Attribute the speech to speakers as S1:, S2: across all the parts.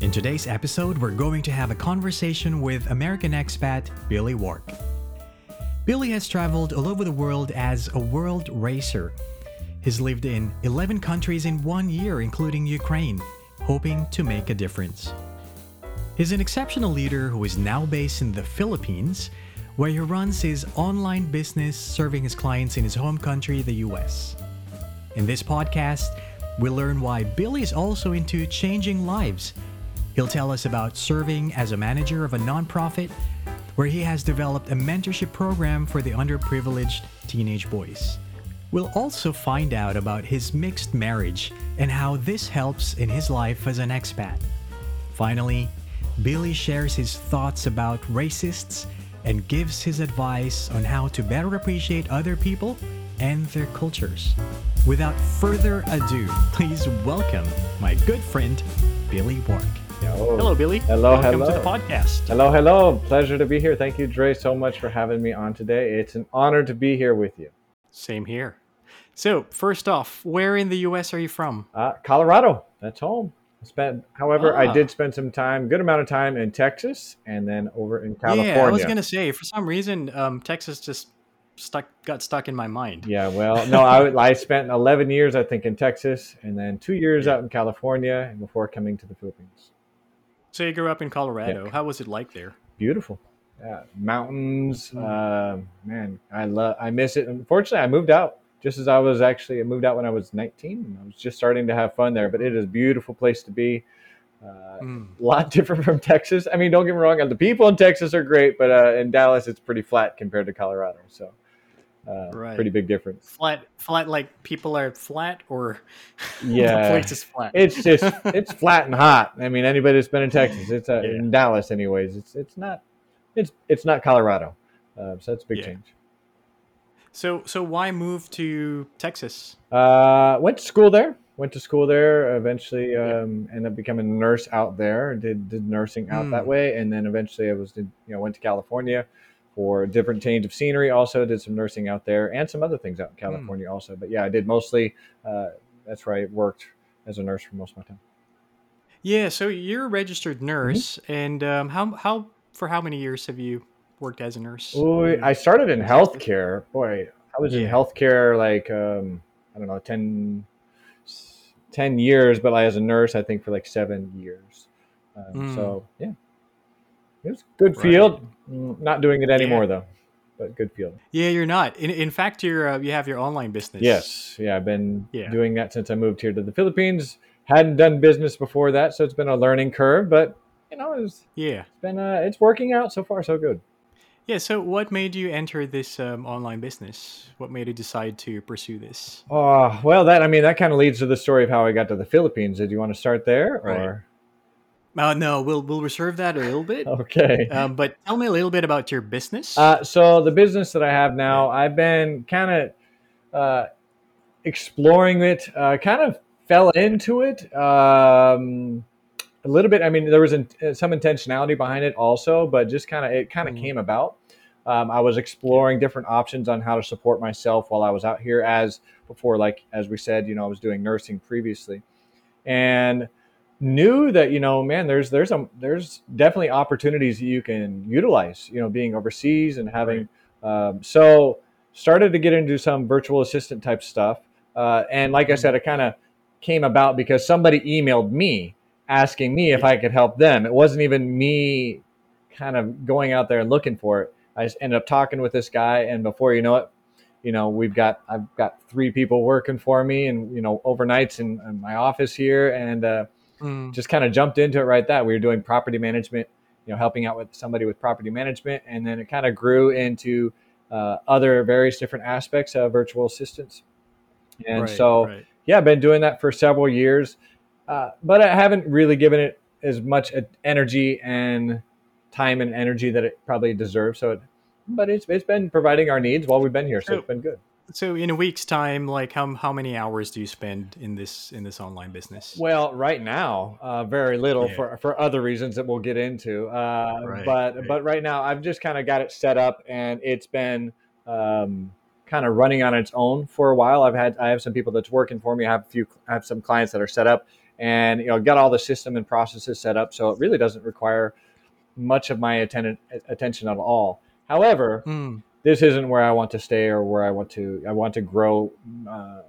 S1: In today's episode, we're going to have a conversation with American expat Billy Wark. Billy has traveled all over the world as a world racer. He's lived in 11 countries in one year, including Ukraine, hoping to make a difference. He's an exceptional leader who is now based in the Philippines, where he runs his online business serving his clients in his home country, the US. In this podcast, we'll learn why Billy is also into changing lives. He'll tell us about serving as a manager of a nonprofit where he has developed a mentorship program for the underprivileged teenage boys. We'll also find out about his mixed marriage and how this helps in his life as an expat. Finally, Billy shares his thoughts about racists and gives his advice on how to better appreciate other people and their cultures. Without further ado, please welcome my good friend, Billy Wark.
S2: Yo.
S1: Hello, Billy.
S2: Hello, hello.
S1: Welcome
S2: hello.
S1: to the podcast.
S2: Hello, hello. Pleasure to be here. Thank you, Dre, so much for having me on today. It's an honor to be here with you.
S1: Same here. So, first off, where in the US are you from?
S2: Uh, Colorado, that's home. I spent, however, I
S1: Ah.
S2: did spend some time, good amount of time in Texas, and then over in California.
S1: Yeah, I was gonna say for some reason, um, Texas just stuck got stuck in my mind.
S2: Yeah, well, no, I, I spent 11 years, I think, in Texas, and then two years
S1: Yeah.
S2: out in California before coming to the Philippines.
S1: So you grew up in Colorado.
S2: Yeah.
S1: How was it like there?
S2: Beautiful. Yeah, mountains.
S1: Mm.
S2: Uh, man, I love. I miss it. Unfortunately, I moved out just as I was actually. I moved out when I was 19. and I was just starting to have fun there, but it is a beautiful place to be. Uh,
S1: Mm.
S2: a lot different from Texas. I mean, don't get me wrong. The people in Texas are great, but uh, in Dallas, it's pretty flat compared to Colorado. So, uh,
S1: Right.
S2: pretty big difference.
S1: Flat, flat. Like people are flat, or
S2: Yeah.
S1: the place is flat.
S2: It's just it's flat and hot. I mean, anybody that's been in Texas, it's uh,
S1: Yeah.
S2: in Dallas, anyways. It's it's not it's it's not Colorado. Uh, so that's a big
S1: Yeah.
S2: change.
S1: so, so why move to Texas?
S2: Uh, went to school there. Went to school there. Eventually,
S1: Yeah.
S2: um, ended up becoming a nurse out there. Did did nursing out that
S1: Mm.
S2: way, and then eventually I was did, you know went to California for different change of scenery. Also did some nursing out there and some other things out in
S1: Hmm.
S2: California also. But yeah, I did mostly. Uh, that's where I worked as a nurse for most of my time.
S1: Yeah. So you're a registered nurse,
S2: Mm-hmm.
S1: and um, how how for how many years have you worked as a nurse?
S2: Ooh, I started in healthcare. Boy, I was in healthcare like um, I don't know 10, 10 years, but as a nurse, I think for like seven years. Um,
S1: Mm.
S2: So yeah, it was a good field. Mm, Not doing it anymore though, but good field.
S1: Yeah, you're not. In, in fact, you're uh, you have your online business.
S2: Yes, yeah, I've been
S1: Yeah.
S2: doing that since I moved here to the Philippines. Hadn't done business before that, so it's been a learning curve. But you know, it's,
S1: Yeah.
S2: it's been uh, it's working out so far, so good.
S1: Yeah. So, what made you enter this um, online business? What made you decide to pursue this?
S2: Oh, well, that I mean, that kind of leads to the story of how I got to the Philippines. Did you want to start there,
S1: Right. Uh, no, we'll we'll reserve that a little bit.
S2: okay?
S1: Um, but tell me a little bit about your business.
S2: Uh, so the business that I have now, I've been kind of uh, exploring it. Uh, kind of fell into it um, a little bit. I mean, there was in, some intentionality behind it also, but just kind of it kind of
S1: Mhm.
S2: came about. Um, I was exploring different options on how to support myself while I was out here. As before, like as we said, you know, I was doing nursing previously, and knew that you know man there's there's a there's definitely opportunities you can utilize you know being overseas and having um, so started to get into some virtual assistant type stuff. Uh, and like i said it kind of came about because somebody emailed me asking me if i could help them. It wasn't even me kind of going out there and looking for it. I just ended up talking with this guy and before you know it you know we've got i've got three people working for me and you know overnights in, in my office here. And uh,
S1: Mm,
S2: just kind of jumped into it right that we were doing property management you know helping out with somebody with property management and then it kind of grew into uh, other various different aspects of virtual assistants. And
S1: right,
S2: so
S1: right.
S2: yeah i've been doing that for several years uh, but i haven't really given it as much energy and time and energy that it probably deserves so it, but it's, it's been providing our needs while we've been here So- it's been good
S1: So, in a week's time, like how how many hours do you spend in this in this online business?
S2: Well, right now, uh, very little
S1: Yeah.
S2: for, for other reasons that we'll get into. Uh,
S1: Right,
S2: but
S1: right.
S2: but right now, I've just kind of got it set up, and it's been um, kind of running on its own for a while. I've had I have some people that's working for me. I have a few I have some clients that are set up, and you know got all the system and processes set up so it really doesn't require much of my atten- attention at all however
S1: Mm.
S2: This isn't where i want to stay or where i want to i want to grow uh,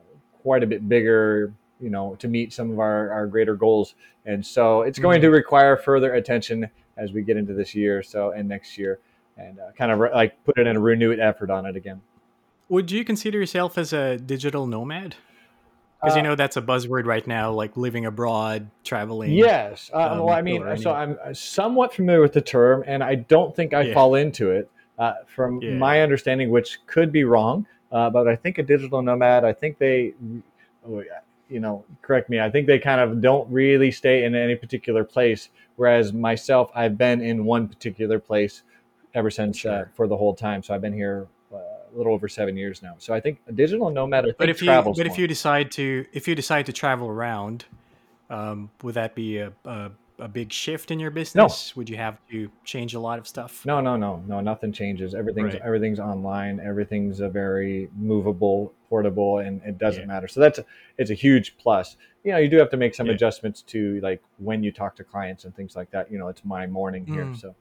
S2: quite a bit bigger you know to meet some of our, our greater goals and so it's going
S1: Mhm.
S2: to require further attention as we get into this year so and next year and uh, kind of re- like put it in a renewed effort on it again
S1: Would you consider yourself as a digital nomad? Because you
S2: Uh,
S1: know that's a buzzword right now, like living abroad, traveling.
S2: Yes. Uh,
S1: um,
S2: well, I mean, so I'm somewhat familiar with the term, and I don't think I
S1: Yeah.
S2: fall into it. Uh, from
S1: Yeah.
S2: my understanding, which could be wrong, uh, but I think a digital nomad. I think they, oh, you know, correct me. I think they kind of don't really stay in any particular place. Whereas myself, I've been in one particular place ever since uh, for the whole time. So I've been here uh, a little over seven years now. So I think a digital nomad. I
S1: But if you but if you decide to if you decide to travel around, um, would that be a, a a big shift in your business? No. Would you have to change a lot of stuff?
S2: No, no, no, no. Nothing changes. Everything's
S1: Right.
S2: everything's online. Everything's a very movable, portable, and it doesn't
S1: Yeah.
S2: matter. So that's it's a huge plus. You know, you do have to make some
S1: Yeah.
S2: adjustments to like when you talk to clients and things like that. You know, it's my morning here,
S1: Mm.
S2: so.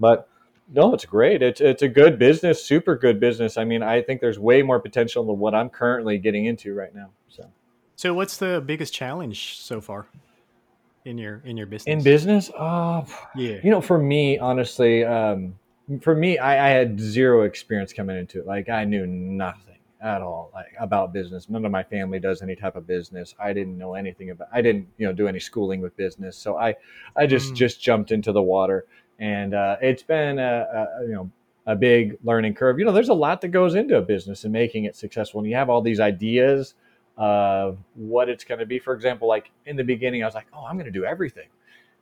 S2: But no, it's great. It's it's a good business, super good business. I mean, I think there's way more potential than what I'm currently getting into right now. So
S1: So what's the biggest challenge so far in your in your business?
S2: in business, uh,
S1: yeah.
S2: You know, for me, honestly, um, for me, I, I had zero experience coming into it. Like I knew nothing at all like about business. None of my family does any type of business. I didn't know anything about. I didn't, you know, do any schooling with business. So I, I just
S1: Mm.
S2: just jumped into the water, and uh, it's been a, a you know a big learning curve. You know, there's a lot that goes into a business and making it successful. And you have all these ideas of what it's going to be. For example, like in the beginning, I was like, oh, I'm going to do everything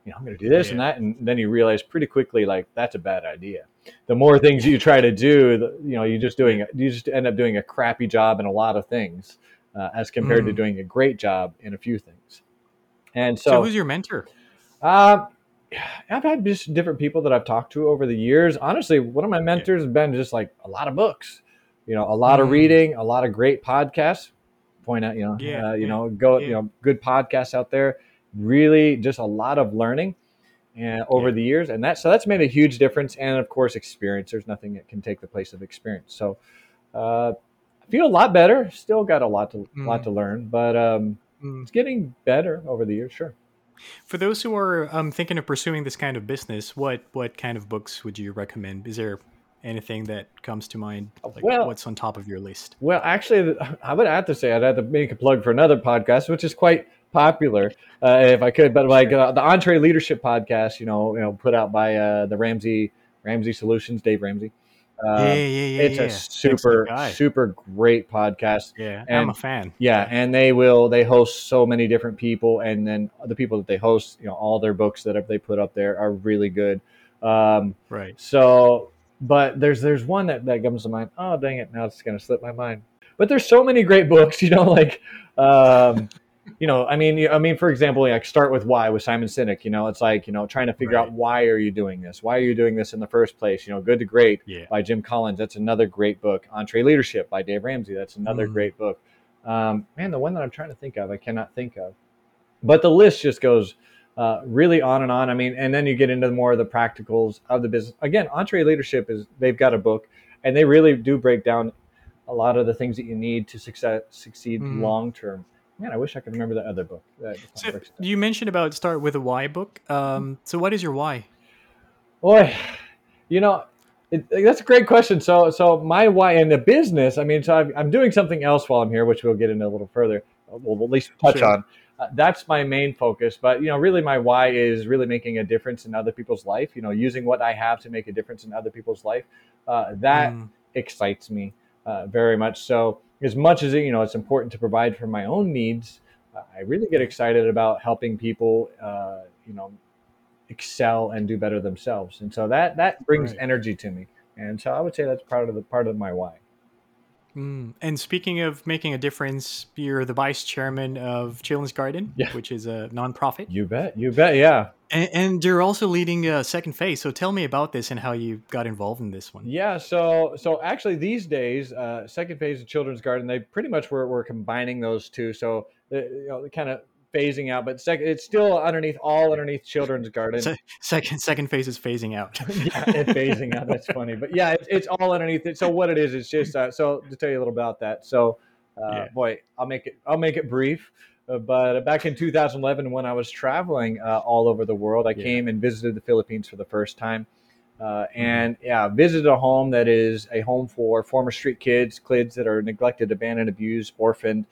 S2: you know, I'm going to do this and that, and then you realize pretty quickly like that's a bad idea. The more things you try to do, the, you know, you're just doing you just end up doing a crappy job in a lot of things, uh, as compared to
S1: Mm.
S2: doing a great job in a few things. And
S1: So,
S2: so,
S1: who's your mentor?
S2: uh, I've had just different people that I've talked to over the years. Honestly, one of my mentors has been just like a lot of books, you know, a lot of
S1: Mm.
S2: reading, a lot of great podcasts. Point out, you know,
S1: Yeah,
S2: uh, you
S1: yeah,
S2: know, go,
S1: yeah.
S2: you know, good podcasts out there. Really, just a lot of learning, and over
S1: Yeah.
S2: the years, and that so that's made a huge difference. And of course, experience. There's nothing that can take the place of experience. So, uh, I feel a lot better. Still got a lot to lot
S1: Mm.
S2: to learn, but um,
S1: Mm.
S2: it's getting better over the years. Sure.
S1: For those who are um, thinking of pursuing this kind of business, what what kind of books would you recommend? Is there anything that comes to mind? Like
S2: Well-
S1: what's on top of your list?
S2: Well, actually, I would have to say I'd have to make a plug for another podcast, which is quite popular, uh, if I could. But like uh, the EntreLeadership podcast, you know, you know, put out by uh, the Ramsey Ramsey Solutions, Dave Ramsey. Uh,
S1: yeah, yeah, yeah.
S2: it's
S1: yeah.
S2: a super super great podcast.
S1: Yeah, I'm a fan.
S2: Yeah, and they will they host so many different people, and then the people that they host, you know, all their books that they put up there are really good. Um,
S1: Right.
S2: so, but there's there's one that that comes to mind. Oh dang it! Now it's gonna slip my mind. But there's so many great books, you know, like, um, you know, I mean, I mean, for example, like start with why with Simon Sinek. You know, it's like you know trying to figure
S1: Right.
S2: out why are you doing this? Why are you doing this in the first place? You know, Good to Great
S1: Yeah.
S2: by Jim Collins. That's another great book. EntreLeadership by Dave Ramsey. That's another
S1: Mm.
S2: great book. Um, man, the one that I'm trying to think of, I cannot think of. But the list just goes uh, really on and on. I mean, and then you get into more of the practicals of the business. Again, EntreLeadership is they've got a book, and they really do break down a lot of the things that you need to success, succeed
S1: Mhm.
S2: long term. Man, I wish I could remember the other book. that-
S1: So you mentioned about start with a why book. Um, so what is your why?
S2: Boy, you know, it, that's a great question. So, so my why in the business, I mean, so I'm, I'm doing something else while I'm here, which we'll get into a little further. We'll at least touch
S1: Sure.
S2: on. Uh, that's my main focus. But you know, really, my why is really making a difference in other people's life. You know, using what I have to make a difference in other people's life. Uh, that
S1: Mm,
S2: excites me uh, very much. So, as much as you know, it's important to provide for my own needs. uh, I really get excited about helping people. Uh, you know, excel and do better themselves, and so that that brings
S1: Right.
S2: energy to me. And so, I would say that's part of the part of my why.
S1: Mm. And speaking of making a difference, you're the vice chairman of Children's Garden,
S2: Yeah.
S1: which is a nonprofit,
S2: You bet. You bet. Yeah.
S1: and, and you're also leading a second phase. So tell me about this and how you got involved in this one.
S2: Yeah, so so actually these days, uh, second phase of Children's Garden, they pretty much were, were combining those two. So uh, you know, kind of phasing out, but second, it's still underneath all underneath Children's Garden.
S1: Se- second second phase is phasing out.
S2: yeah, it's phasing out. That's funny, but yeah, it's, it's all underneath it. So what it is, it's just uh, so to tell you a little about that. So, uh,
S1: Yeah.
S2: boy, I'll make it. I'll make it brief. Uh, but back in 2011, when I was traveling uh, all over the world, I
S1: Yeah.
S2: came and visited the Philippines for the first time. Uh,
S1: Mm-hmm.
S2: and yeah, visited a home that is a home for former street kids, kids that are neglected, abandoned, abused, orphaned,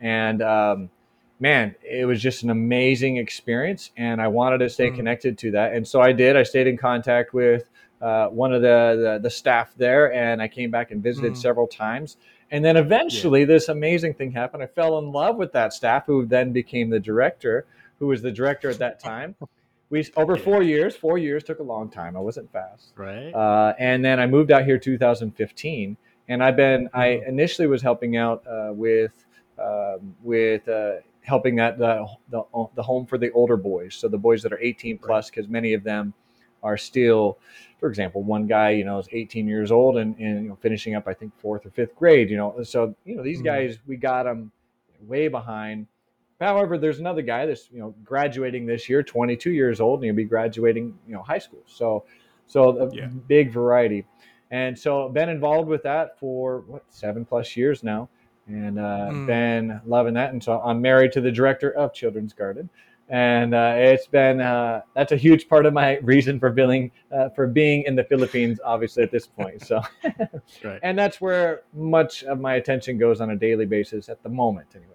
S2: and um, man, it was just an amazing experience, and I wanted to stay
S1: Mhm.
S2: connected to that, and so I did. I stayed in contact with uh, one of the, the the staff there, and I came back and visited
S1: Mm.
S2: several times. And then eventually, this amazing thing happened. I fell in love with that staff, who then became the director, who was the director at that time. We over
S1: Yeah.
S2: four years. Four years took a long time. I wasn't fast.
S1: Right.
S2: Uh, and then I moved out here 2015, and I've been. I
S1: Mhm.
S2: initially was helping out uh, with um, with uh, helping that the, the the home for the older boys, so the boys that are 18 plus, because many of them are still. For example, one guy, you know, is 18 years old and, and you know, finishing up, I think, fourth or fifth grade. You know, so you know these
S1: Mhm.
S2: guys, we got them way behind. However, there's another guy that's you know graduating this year, 22 years old, and he'll be graduating you know high school. So, so a
S1: Yeah.
S2: big variety, and so been involved with that for what seven plus years now, and uh,
S1: Mm.
S2: been loving that. And so I'm married to the director of Children's Garden, and uh, it's been uh, that's a huge part of my reason for being uh, for being in the Philippines, obviously at this point. So,
S1: Right.
S2: and that's where much of my attention goes on a daily basis at the moment, anyways.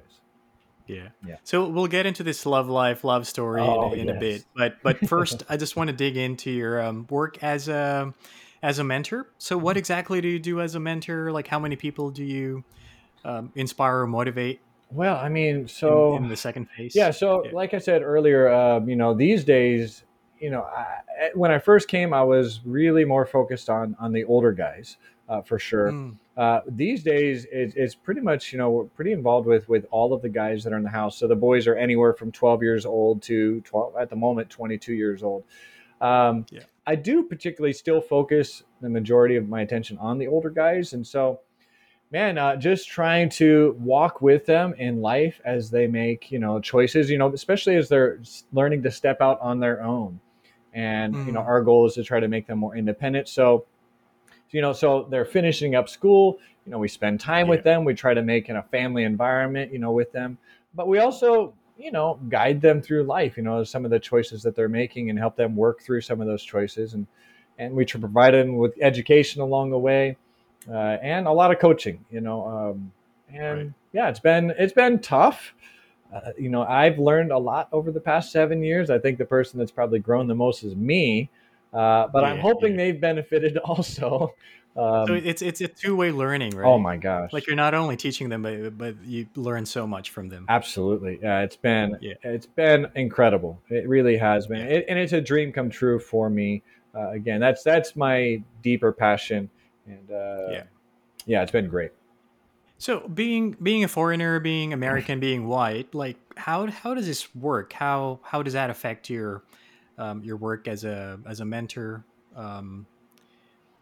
S1: Yeah.
S2: Yeah.
S1: So we'll get into this love life, love story
S2: Oh,
S1: in, in a bit. But but first, I just want to dig into your um, work as a as a mentor. So what exactly do you do as a mentor? Like how many people do you um, inspire or motivate
S2: Well, I mean, so
S1: in, the second phase?
S2: Yeah. So,
S1: Yeah.
S2: like I said earlier, um, you know, these days, you know, I, when I first came, I was really more focused on on the older guys, uh, for sure.
S1: Mm,
S2: Uh, these days, it's, it's pretty much, you know, we're pretty involved with with all of the guys that are in the house. So the boys are anywhere from 12 years old to 12 at the moment 22 years old. Um,
S1: Yeah.
S2: I do particularly still focus the majority of my attention on the older guys, and so man uh, just trying to walk with them in life as they make you know choices you know especially as they're learning to step out on their own. And you know
S1: Mhm.
S2: our goal is to try to make them more independent. So you know so they're finishing up school. You know we spend time with them. We try to make in a family environment you know with them. But we also you know guide them through life you know some of the choices that they're making and help them work through some of those choices. And and we try to provide them with education along the way uh, and a lot of coaching you know um, and
S1: Right.
S2: yeah it's been it's been tough uh, you know i've learned a lot over the past seven years i think the person that's probably grown the most is me uh, but i'm hoping
S1: yeah.
S2: they've benefited also um,
S1: so it's it's a two way learning, right?
S2: oh my gosh
S1: Like you're not only teaching them, but but you learn so much from them.
S2: Absolutely, yeah. It's been
S1: Yeah.
S2: it's been incredible. It really has been,
S1: Yeah.
S2: it, and it's a dream come true for me. Uh, again, that's that's my deeper passion, and uh,
S1: Yeah.
S2: yeah, it's been great.
S1: So being being a foreigner, being American, being white, like how how does this work? How how does that affect your um, your work as a as a mentor? Um,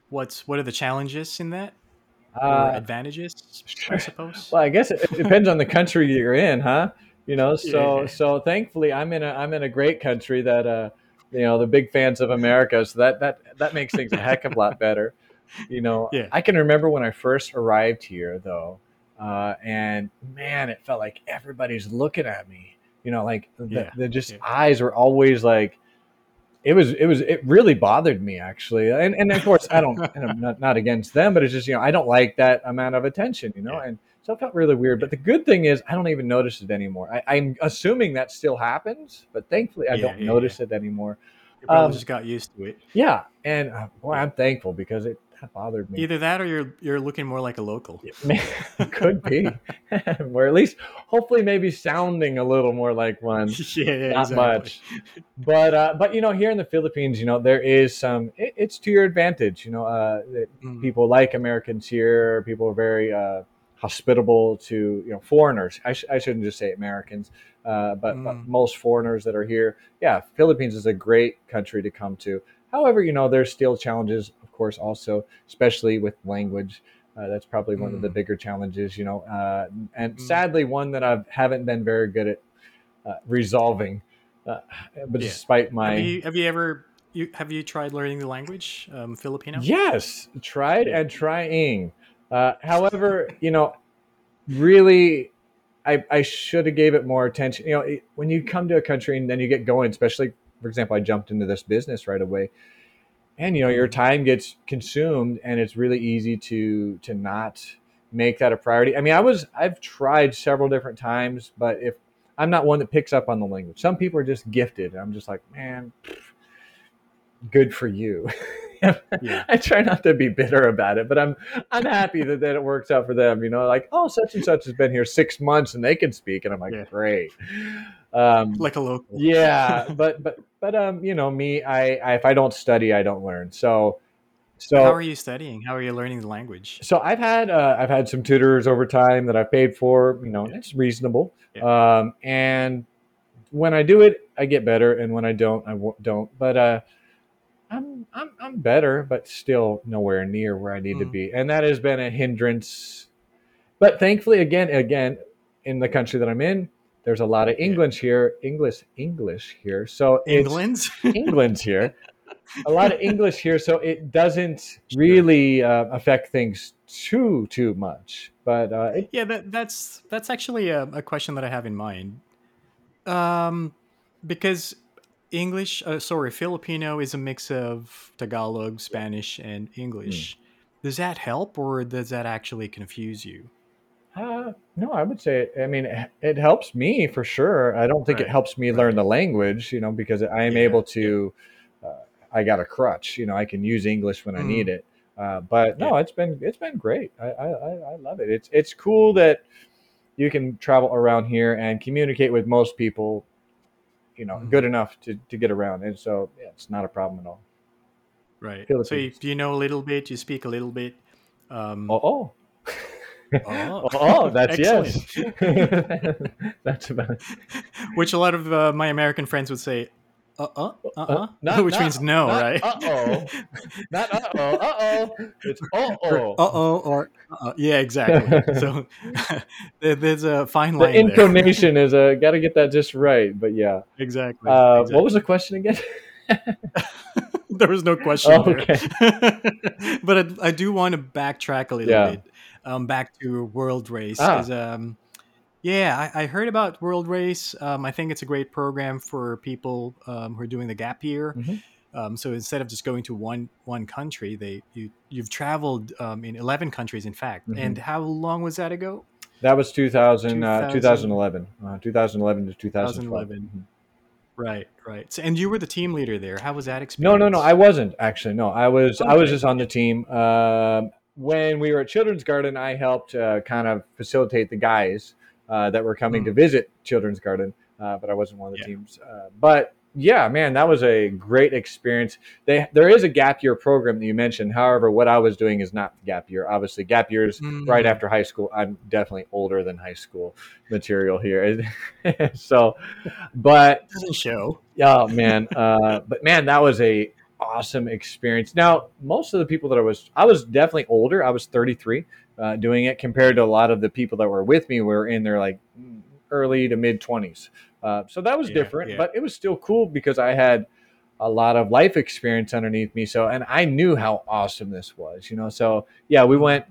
S1: what's what are the challenges in that
S2: Uh,
S1: advantages? I suppose.
S2: well, I guess it, it depends on the country you're in, huh? You know, so
S1: Yeah.
S2: so thankfully, I'm in a I'm in a great country that uh, you know, the big fans of America, so that that that makes things a heck of a lot better. You know,
S1: Yeah.
S2: I can remember when I first arrived here, though, uh, and man, it felt like everybody's looking at me. You know, like the,
S1: Yeah,
S2: the just
S1: yeah.
S2: eyes were always like. It was, it was, it really bothered me actually, and and of course I don't, and I'm not, not against them, but it's just you know I don't like that amount of attention, you know,
S1: Yeah.
S2: and so it felt really weird. But the good thing is I don't even notice it anymore. I, I'm assuming that still happens, but thankfully I
S1: Yeah,
S2: don't
S1: yeah,
S2: notice it anymore.
S1: You probably
S2: um,
S1: just got used to it.
S2: Yeah, and uh, boy, I'm thankful because it bothered me.
S1: Either that, or you're you're looking more like a local.
S2: Could be, or at least hopefully maybe sounding a little more like one.
S1: yeah, yeah,
S2: Not
S1: exactly.
S2: much, but uh, but you know here in the Philippines, you know there is some. It, it's to your advantage, you know. Uh, that
S1: Mm,
S2: people like Americans here. People are very uh, hospitable to you know foreigners. I, sh- I shouldn't just say Americans, uh, but, but
S1: Mm.
S2: most foreigners that are here. Yeah, Philippines is a great country to come to. However, you know there's still challenges, course, also especially with language. Uh, that's probably one of the
S1: Mm.
S2: bigger challenges, you know, uh, and
S1: Mm.
S2: sadly one that I haven't been very good at uh, resolving. Uh, but
S1: Yeah.
S2: despite my
S1: Have you have you ever you have you tried learning the language um, Filipino?
S2: Yes, tried and trying. Uh, however, you know, really, I, I should have gave it more attention. You know, it, when you come to a country and then you get going, especially, for example, I jumped into this business right away, and you know, your time gets consumed, and it's really easy to to not make that a priority. I mean, I was I've tried several different times, but if I'm not one that picks up on the language, some people are just gifted. I'm just like, man, good for you.
S1: Yeah.
S2: I try not to be bitter about it, but I'm I'm happy that, that it works out for them. You know, like oh, such and such has been here six months and they can speak, and I'm like,
S1: Yeah.
S2: great. Um,
S1: Like a local.
S2: yeah, but but but um, you know, me, I, I if I don't study, I don't learn. So so
S1: How are you studying? How are you learning the language?
S2: so I've had uh, I've had some tutors over time that I've paid for. You know,
S1: Yeah.
S2: it's reasonable. Um, and when I do it, I get better, and when I don't, I w- don't. But uh, I'm I'm I'm better, but still nowhere near where I need to
S1: Mm.
S2: be, and that has been a hindrance. But thankfully, again, again, in the country that I'm in, there's a lot of
S1: Yeah.
S2: English here, English, English here. So
S1: England's?
S2: England's here. A lot of English here, so it doesn't really uh, affect things too too much. But uh, it,
S1: Yeah, that, that's that's actually a, a question that I have in mind. Um, because English, uh, sorry, Filipino is a mix of Tagalog, Spanish, and English. Does that help, or does that actually confuse you?
S2: uh, no, I would say. I mean, it, helps me for sure. I don't think it helps me learn the language, you know, because I am
S1: Yeah,
S2: able to. Uh, I got a crutch, you know. I can use English when I
S1: Mm.
S2: need it. Uh, but no, it's been it's been great. I, I I- I love it. It's it's cool that you can travel around here and communicate with most people. You know,
S1: Mhm.
S2: good enough to, to get around, and so yeah, it's not a problem at all.
S1: Right. So you, do you know a little bit? You speak a little bit. Um,
S2: Oh, oh.
S1: Oh.
S2: oh, that's yes. That's about
S1: which a lot of uh, my American friends would say, uh uh, uh uh,
S2: not-
S1: which
S2: not-
S1: means no,
S2: not
S1: right?
S2: uh-oh. not uh oh, uh oh. It's uh oh.
S1: Uh oh, or uh yeah, exactly. so there's a fine
S2: The
S1: line there.
S2: intonation is a got to get that just right, but yeah.
S1: Exactly.
S2: Uh,
S1: exactly.
S2: What was the question again?
S1: there was no question
S2: Oh,
S1: there. but I, I do want to backtrack a little
S2: Yeah.
S1: bit, um, back to World Race.
S2: Ah.
S1: 'cause, um, yeah, I, I heard about World Race. Um, I think it's a great program for people um, who are doing the gap year.
S2: Mhm.
S1: Um, so instead of just going to one one country, they you you've traveled um, in eleven countries, in fact.
S2: Mhm.
S1: And how long was that ago?
S2: That was 2000, uh, 2011. Uh, 2011 to 2012.
S1: 2011.
S2: Mhm.
S1: Right, right. So, and you were the team leader there. How was that
S2: No,
S1: experience?
S2: no, no. no. I wasn't actually. No, I was. I was just on the team. Um, when we were at Children's Garden, I helped uh, kind of facilitate the guys that were coming to
S1: Mm.
S2: visit Children's Garden, uh, but I wasn't one of the
S1: Yeah.
S2: teams. Uh, but yeah, man, that was a great experience. They there is a gap year program that you mentioned. However, what I was doing is not gap year. Obviously, gap year is right
S1: Mm.
S2: after high school. I'm definitely older than high school material here. so, but
S1: doesn't show.
S2: Oh man, uh, but man, that was a awesome experience. Now, most of the people that I was, I was definitely older. I was 33 uh, doing it compared to a lot of the people that were with me were in their like early to mid 20s. Uh, so that was
S1: Yeah,
S2: different,
S1: yeah.
S2: but it was still cool because I had a lot of life experience underneath me. So, and I knew how awesome this was, you know. So, yeah, we went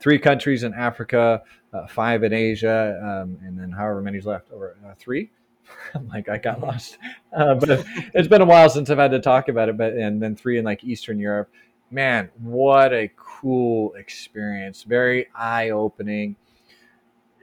S2: three countries in Africa, uh, five in Asia, um, and then however many's left over uh, three. I'm like, I got lost. Uh, but it's been a while since I've had to talk about it. But and then three in like Eastern Europe. Man, what a cool experience! Very eye opening.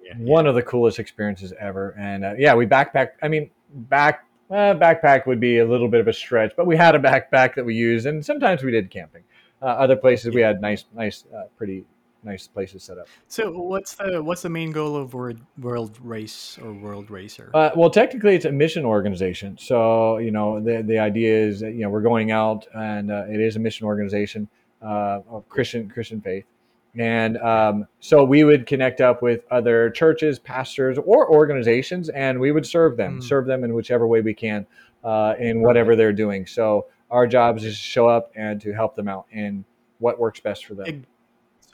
S1: Yeah,
S2: One of the coolest experiences ever. And uh, yeah, we backpacked. I mean, back uh, backpack would be a little bit of a stretch, but we had a backpack that we used, and sometimes we did camping. Uh, other places we had nice, nice, uh, pretty nice places set up.
S1: So what's the what's the main goal of World World Race or World Racer?
S2: Uh, well, technically, it's a mission organization. So, you know, the the idea is that you know we're going out, and uh, it is a mission organization uh, of Christian Christian faith, and um, so we would connect up with other churches, pastors, or organizations, and we would serve them,
S1: Mm.
S2: serve them in whichever way we can, uh, in whatever they're doing. So, our job is just to show up and to help them out in what works best for them.
S1: Ex-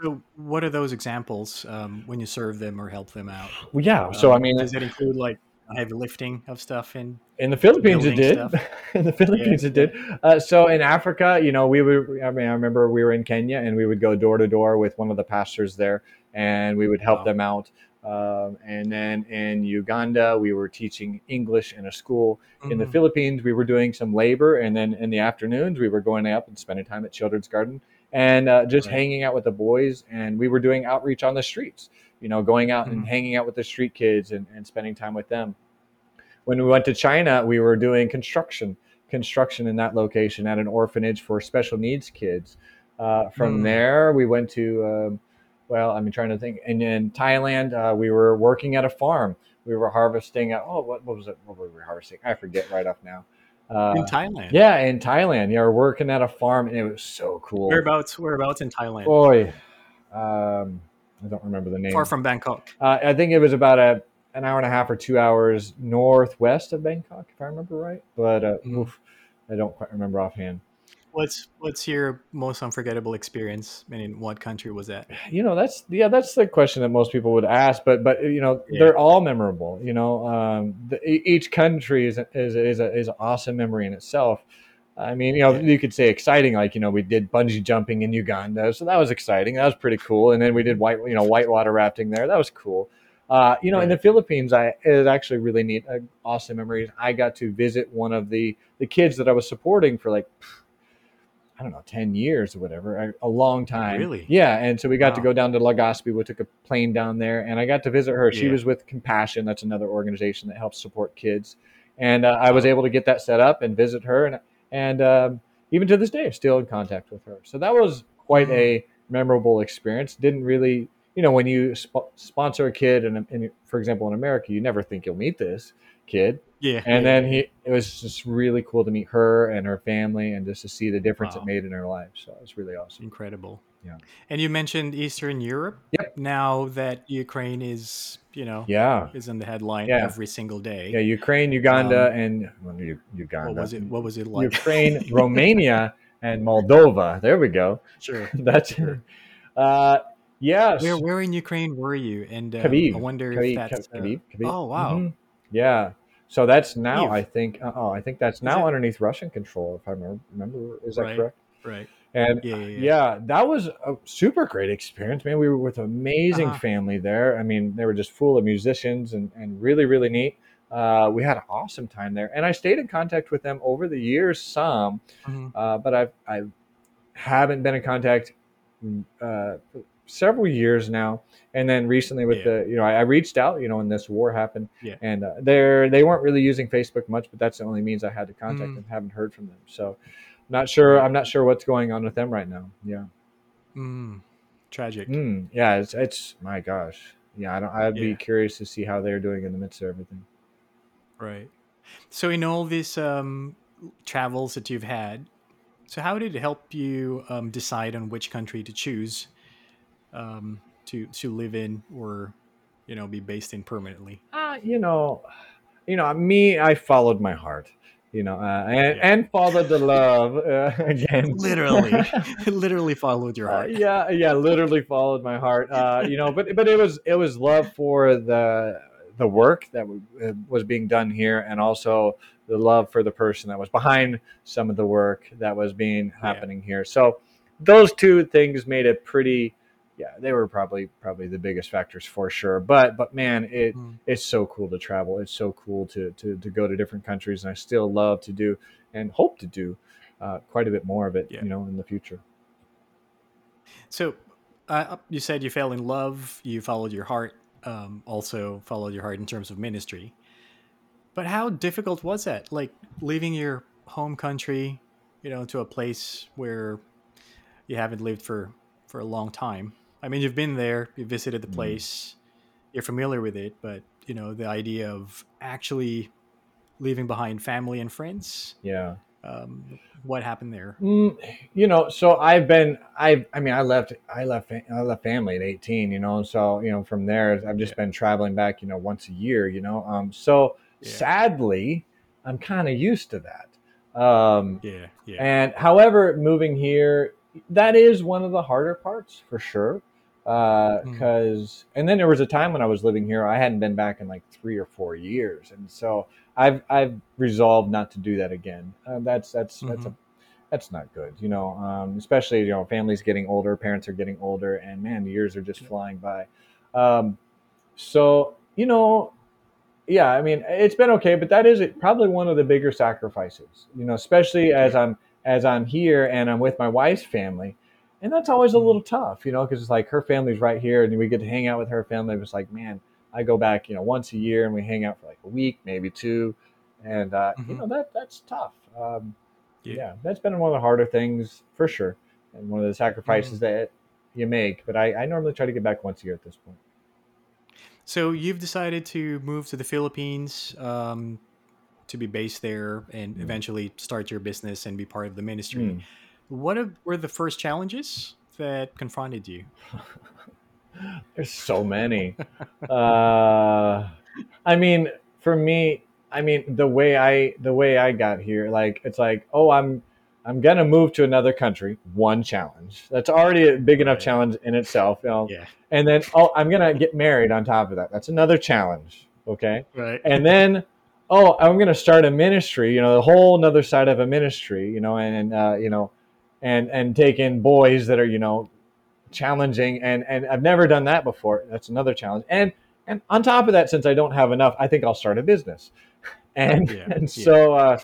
S1: so what are those examples um, when you serve them or help them out?
S2: Well, yeah. So, I
S1: Um,
S2: mean,
S1: does that include like heavy lifting of stuff in
S2: in the Philippines, it did. in the Philippines,
S1: Yeah,
S2: it did. Uh, so in Africa, you know, we would. I mean, I remember we were in Kenya, and we would go door to door with one of the pastors there, and we would help
S1: Wow.
S2: them out. Um, and then in Uganda, we were teaching English in a school. In the
S1: Mhm.
S2: Philippines, we were doing some labor, and then in the afternoons, we were going up and spending time at Children's Garden and uh, just
S1: Right.
S2: hanging out with the boys. And we were doing outreach on the streets. You know, going out and
S1: Mhm.
S2: hanging out with the street kids and, and spending time with them when we went to China, we were doing construction, construction in that location at an orphanage for special needs kids. Uh, from
S1: Mm.
S2: there, we went to, um, well, I'm trying to think. And in Thailand, uh, we were working at a farm. We were harvesting. Uh, oh, what, what was it? What were we harvesting? I forget right off now. Uh,
S1: in Thailand.
S2: yeah, in Thailand, yeah, we're working at a farm, and it was so cool.
S1: Whereabouts? Whereabouts in Thailand?
S2: Boy, um, I don't remember the name.
S1: Far from Bangkok.
S2: Uh, I think it was about a an hour and a half or two hours northwest of Bangkok, if I remember right. But uh,
S1: Mhm.
S2: oof, I don't quite remember offhand.
S1: What's What's your most unforgettable experience? And in what country was that?
S2: You know, that's yeah, that's the question that most people would ask. But but you know,
S1: Yeah.
S2: they're all memorable. You know, um, the, each country is is is a, is an awesome memory in itself. I mean, you know,
S1: Yeah.
S2: you could say exciting, like you know, we did bungee jumping in Uganda, so that was exciting. That was pretty cool. And then we did white, you know, whitewater rafting there. That was cool. Uh, you know, in the Philippines, I it actually really neat, uh, awesome memories. I got to visit one of the the kids that I was supporting for like I don't know, 10 years or whatever, a, a long time.
S1: Really?
S2: Yeah. And so we got to go down to Legazpi. We took a plane down there and I got to visit her. She
S1: Yeah.
S2: was with Compassion. That's another organization that helps support kids. And uh, I was able to get that set up and visit her. And, and um, even to this day, I'm still in contact with her. So that was quite
S1: Mm.
S2: a memorable experience. Didn't really, you know, when you sp- sponsor a kid, and for example, in America, you never think you'll meet this kid
S1: Yeah.
S2: and
S1: yeah,
S2: then he it was just really cool to meet her and her family and just to see the difference
S1: Wow.
S2: it made in her life so it was really awesome
S1: incredible.
S2: Yeah.
S1: And you mentioned Eastern Europe.
S2: Yep.
S1: Now that Ukraine is, you know,
S2: yeah
S1: is in the headline
S2: Yeah.
S1: every single day.
S2: yeah ukraine uganda
S1: Um,
S2: and well, U- uganda
S1: What was it? What was it like?
S2: ukraine romania and moldova there we go
S1: Sure.
S2: that's
S1: Sure.
S2: uh yes
S1: Where Where in Ukraine were you? And um,
S2: Khabib.
S1: I wonder
S2: Khabib,
S1: if that's. uh,
S2: Khabib, Khabib.
S1: oh wow.
S2: Mhm. yeah so that's now
S1: Kyiv.
S2: i think uh, oh i think that's now
S1: it?
S2: underneath russian control if i remember, is that
S1: Right.
S2: correct
S1: Right.
S2: And
S1: Yeah,
S2: yeah,
S1: yeah, yeah.
S2: that was a super great experience, man. We were with an amazing
S1: Uh-huh.
S2: family there. I mean, they were just full of musicians and, and really, really neat. Uh, we had an awesome time there, and I stayed in contact with them over the years, some,
S1: Mhm.
S2: uh, but I've I haven't been in contact uh, for several years now. And then recently, with
S1: Yeah.
S2: the you know, I, I reached out, you know, when this war happened,
S1: Yeah.
S2: and uh, they're they weren't really using Facebook much, but that's the only means I had to contact
S1: Mm.
S2: them. Haven't heard from them, so not sure. I'm not sure what's going on with them right now. Yeah.
S1: Mm. Tragic.
S2: Mm, yeah, it's it's my gosh. Yeah, I don't. I'd be curious to see how they're doing in the midst of everything.
S1: Right. So in all these um, travels that you've had, so how did it help you um, decide on which country to choose um, to to live in or you know be based in permanently?
S2: Uh, you know, you know, me. I followed my heart. You know, uh, and
S1: Yeah.
S2: and followed the love uh, again.
S1: Literally, literally followed your
S2: Uh,
S1: heart.
S2: yeah, yeah, literally followed my heart. Uh, you know, but but it was it was love for the the work that w- uh, was being done here, and also the love for the person that was behind some of the work that was being happening here. So those two things made it pretty. Yeah, they were probably probably the biggest factors for sure. But but man, it
S1: Mm.
S2: it's so cool to travel. It's so cool to to to go to different countries, and I still love to do and hope to do uh, quite a bit more of it.
S1: Yeah.
S2: You know, in the future.
S1: So uh, you said you fell in love, you followed your heart, um, also followed your heart in terms of ministry. But how difficult was that? Like leaving your home country, you know, to a place where you haven't lived for for a long time. I mean, you've been there, you visited the
S2: Mm.
S1: place, you're familiar with it, but you know, the idea of actually leaving behind family and friends,
S2: Yeah.
S1: um, what happened there?
S2: Mm, you know, so I've been, I, I mean, I left, I left, I left family at 18, you know, and so, you know, from there, I've just been traveling back, you know, once a year, you know, um, so
S1: Yeah.
S2: sadly, I'm kind of used to that. Um,
S1: Yeah, yeah,
S2: and however, moving here, that is one of the harder parts for sure. Because uh, and then there was a time when I was living here I hadn't been back in like three or four years and so I've I've resolved not to do that again. Uh, that's that's mm-hmm. that's a that's not good you know um, especially you know families getting older parents are getting older and man the years are just flying by. Um, so you know yeah I mean it's been okay but that is probably one of the bigger sacrifices you know especially as I'm as I'm here and I'm with my wife's family and that's always a little tough, you know, because it's like her family's right here, and we get to hang out with her family. It's like, man, I go back, you know, once a year, and we hang out for like a week, maybe two, and uh, mm-hmm. you know that that's tough. Um, yeah. yeah. that's been one of the harder things for sure, and one of the sacrifices mm-hmm. that you make. But I, I normally try to get back once a year at this point.
S1: So you've decided to move to the Philippines um, to be based there, and mm. eventually start your business and be part of the ministry. Mm what were the first challenges that confronted you?
S2: There's so many. uh, I mean, for me, I mean the way I the way I got here, like it's like, oh, I'm I'm gonna move to another country. One challenge. That's already a big enough challenge in itself. You know? Yeah. And then oh, I'm gonna get married on top of that. That's another challenge. Okay.
S1: Right.
S2: And then oh, I'm gonna start a ministry. You know, the whole another side of a ministry. You know, and uh, you know and and take in boys that are you know challenging and and I've never done that before. That's another challenge. And and on top of that, since I don't have enough, I think I'll start a business. And yeah, and yeah. so uh,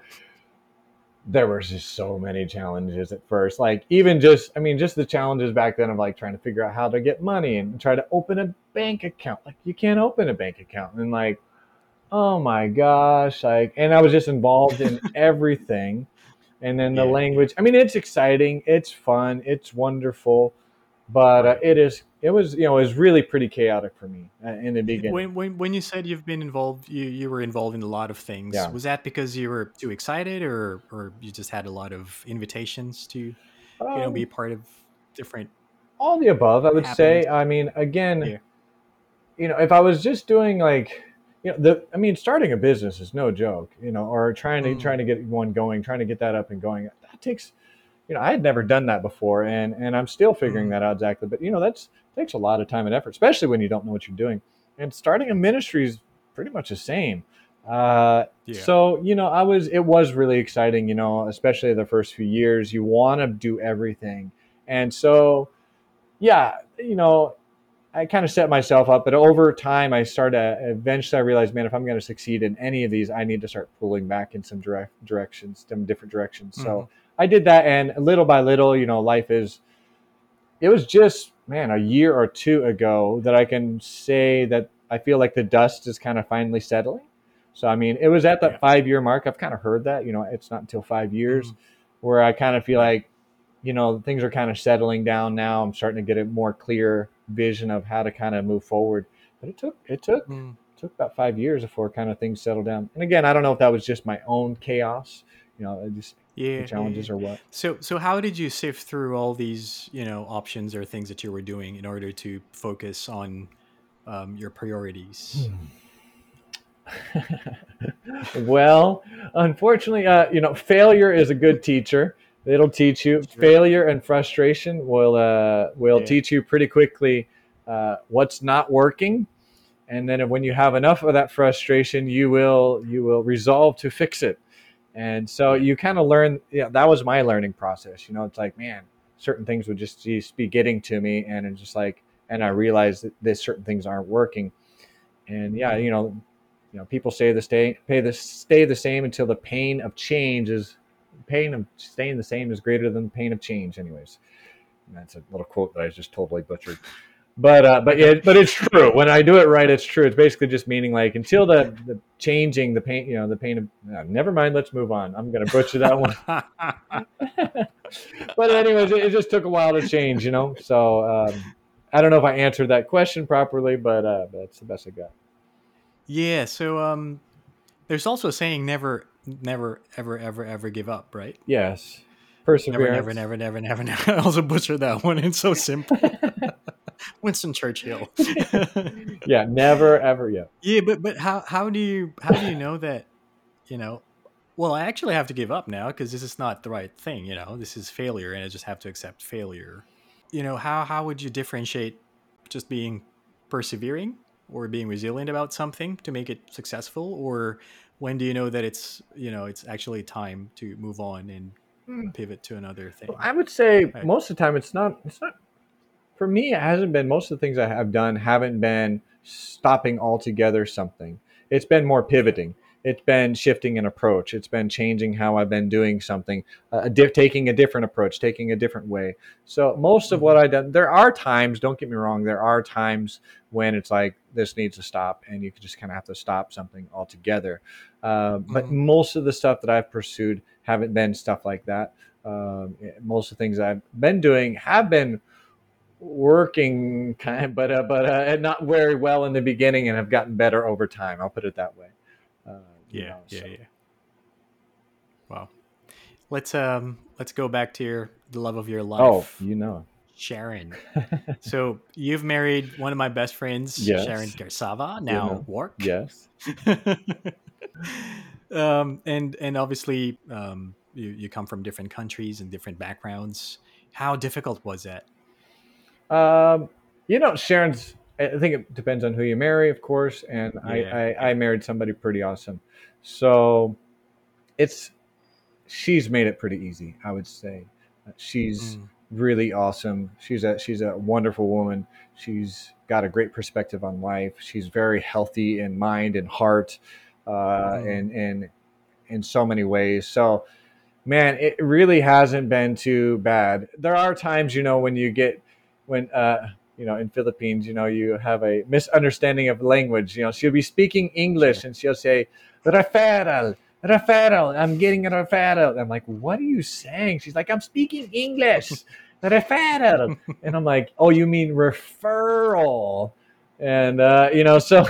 S2: there was just so many challenges at first. Like even just I mean just the challenges back then of like trying to figure out how to get money and try to open a bank account. Like you can't open a bank account and like oh my gosh like and I was just involved in everything and then the yeah, language. Yeah. I mean, it's exciting, it's fun, it's wonderful, but uh, it is. It was, you know, it was really pretty chaotic for me uh, in the beginning.
S1: When, when, when you said you've been involved, you, you were involved in a lot of things. Yeah. Was that because you were too excited, or or you just had a lot of invitations to, um, you know, be um, part of different?
S2: All the above, I would say. I mean, again, you know, if I was just doing like you know the i mean starting a business is no joke you know or trying to mm. trying to get one going trying to get that up and going that takes you know i had never done that before and and i'm still figuring mm. that out exactly but you know that's takes a lot of time and effort especially when you don't know what you're doing and starting a ministry is pretty much the same uh, yeah. so you know i was it was really exciting you know especially the first few years you want to do everything and so yeah you know I kind of set myself up, but over time, I started. Eventually, I realized, man, if I'm going to succeed in any of these, I need to start pulling back in some direct directions, some different directions. Mm-hmm. So I did that, and little by little, you know, life is. It was just man, a year or two ago that I can say that I feel like the dust is kind of finally settling. So I mean, it was at that yeah. five year mark. I've kind of heard that, you know, it's not until five years mm-hmm. where I kind of feel like, you know, things are kind of settling down now. I'm starting to get it more clear vision of how to kind of move forward. But it took it took mm. took about five years before kind of things settled down. And again, I don't know if that was just my own chaos, you know, just yeah, challenges yeah. or what.
S1: So so how did you sift through all these you know options or things that you were doing in order to focus on um, your priorities? Hmm.
S2: well, unfortunately, uh, you know, failure is a good teacher. It'll teach you failure and frustration will uh, will yeah. teach you pretty quickly uh, what's not working, and then when you have enough of that frustration, you will you will resolve to fix it. And so you kind of learn. Yeah, that was my learning process. You know, it's like man, certain things would just, just be getting to me, and it's just like, and I realized that this certain things aren't working. And yeah, you know, you know, people say the stay pay the stay the same until the pain of change is pain of staying the same is greater than the pain of change, anyways. And that's a little quote that I just totally butchered. But uh, but yeah, but it's true. When I do it right, it's true. It's basically just meaning like until the, the changing the pain, you know, the pain of. Uh, never mind. Let's move on. I'm gonna butcher that one. but anyways, it, it, just took a while to change, you know. So um, I don't know if I answered that question properly, but uh, that's the best I got.
S1: Yeah. So um, there's also a saying never never ever ever ever give up, right?
S2: Yes. Perseverance.
S1: Never, never, never, never, never. I also butchered that one. It's so simple. Winston Churchill.
S2: yeah, never ever yeah.
S1: Yeah, but but how how do you how do you know that you know well, I actually have to give up now because this is not the right thing, you know. This is failure and I just have to accept failure. You know, how how would you differentiate just being persevering or being resilient about something to make it successful or when do you know that it's you know it's actually time to move on and
S2: Mm.
S1: pivot to another thing
S2: Well, I would say
S1: Right.
S2: most of the time it's not. It's not. For me, it hasn't been. Most of the things I have done haven't been stopping altogether something. It's been more pivoting. It's been shifting an approach. It's been changing how I've been doing something, uh, a di- taking a different approach, taking a different way. So most of what I've done, there are times. Don't get me wrong. There are times when it's like this needs to stop, and you just kind of have to stop something altogether. Uh, but
S1: Mhm.
S2: most of the stuff that I've pursued haven't been stuff like that. Um, most of the things I've been doing have been working kind of, but uh, but uh, not very well in the beginning and have gotten better over time. I'll put it that way. Uh, you
S1: yeah
S2: know,
S1: yeah
S2: so-
S1: yeah wow let's um let's go back to your the love of your life
S2: Oh, you know.
S1: Sharon so you've married one of my best friends
S2: Yes.
S1: sharon garsava now
S2: know.
S1: work
S2: yes.
S1: um, and and obviously um, you you come from different countries and different backgrounds. How difficult was that?
S2: Um, you know, Sharon's. I think it depends on who you marry, of course. And
S1: Yeah,
S2: I, I, I married somebody pretty awesome, so it's she's made it pretty easy. I would say she's
S1: Mm,
S2: really awesome. She's a she's a wonderful woman. She's got a great perspective on life. She's very healthy in mind and heart, uh,
S1: Mm.
S2: and and in so many ways. So, man, it really hasn't been too bad. There are times, you know, when you get when uh, you know in Philippines, you know, you have a misunderstanding of language. You know, she'll be speaking English and she'll say referral. Referral. I'm getting a referral. I'm like, what are you saying? She's like, I'm speaking English. referral. And I'm like, oh, you mean referral? And uh, you know, so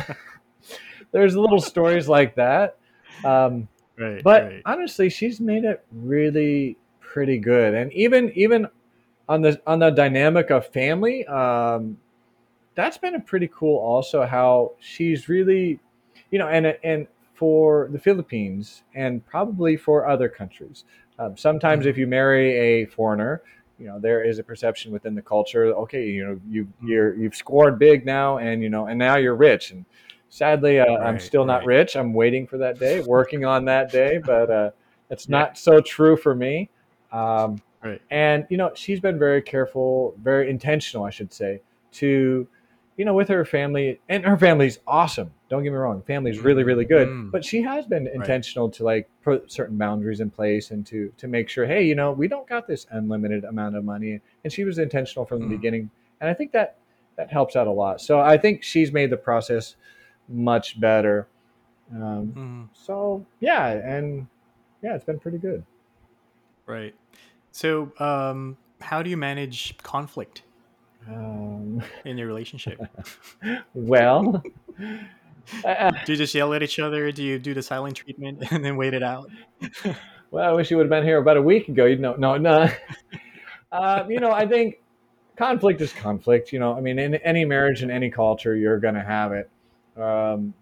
S2: there's little stories like that. Um,
S1: right,
S2: but
S1: right.
S2: honestly, she's made it really pretty good. And even even on the on the dynamic of family, um, that's been a pretty cool. Also, how she's really, you know, and and for the Philippines and probably for other countries. Um, sometimes,
S1: Mhm.
S2: if you marry a foreigner, you know there is a perception within the culture. Okay, you know you you're you've scored big now, and you know, and now you're rich. And sadly, uh, I'm still not
S1: right.
S2: rich. I'm waiting for that day, working on that day, but uh, it's not so true for me. Um,
S1: Right.
S2: and you know, she's been very careful, very intentional, I should say, to you know, with her family, and her family's awesome. Don't get me wrong, family's really, really good.
S1: Mm.
S2: But she has been intentional to like put certain boundaries in place and to to make sure, hey, you know, we don't got this unlimited amount of money. And she was intentional from the
S1: Mm.
S2: beginning, and I think that that helps out a lot. So I think she's made the process much better. Um,
S1: Mhm.
S2: so yeah, and yeah, it's been pretty good.
S1: Right. So, um, how do you manage conflict
S2: Um,
S1: in your relationship?
S2: well, uh,
S1: do you just yell at each other? Do you do the silent treatment and then wait it out?
S2: well, I wish you would have been here about a week ago. You'd know, no, no. Uh, you know, I think conflict is conflict. You know, I mean, in any marriage in any culture, you're going to have it. Um,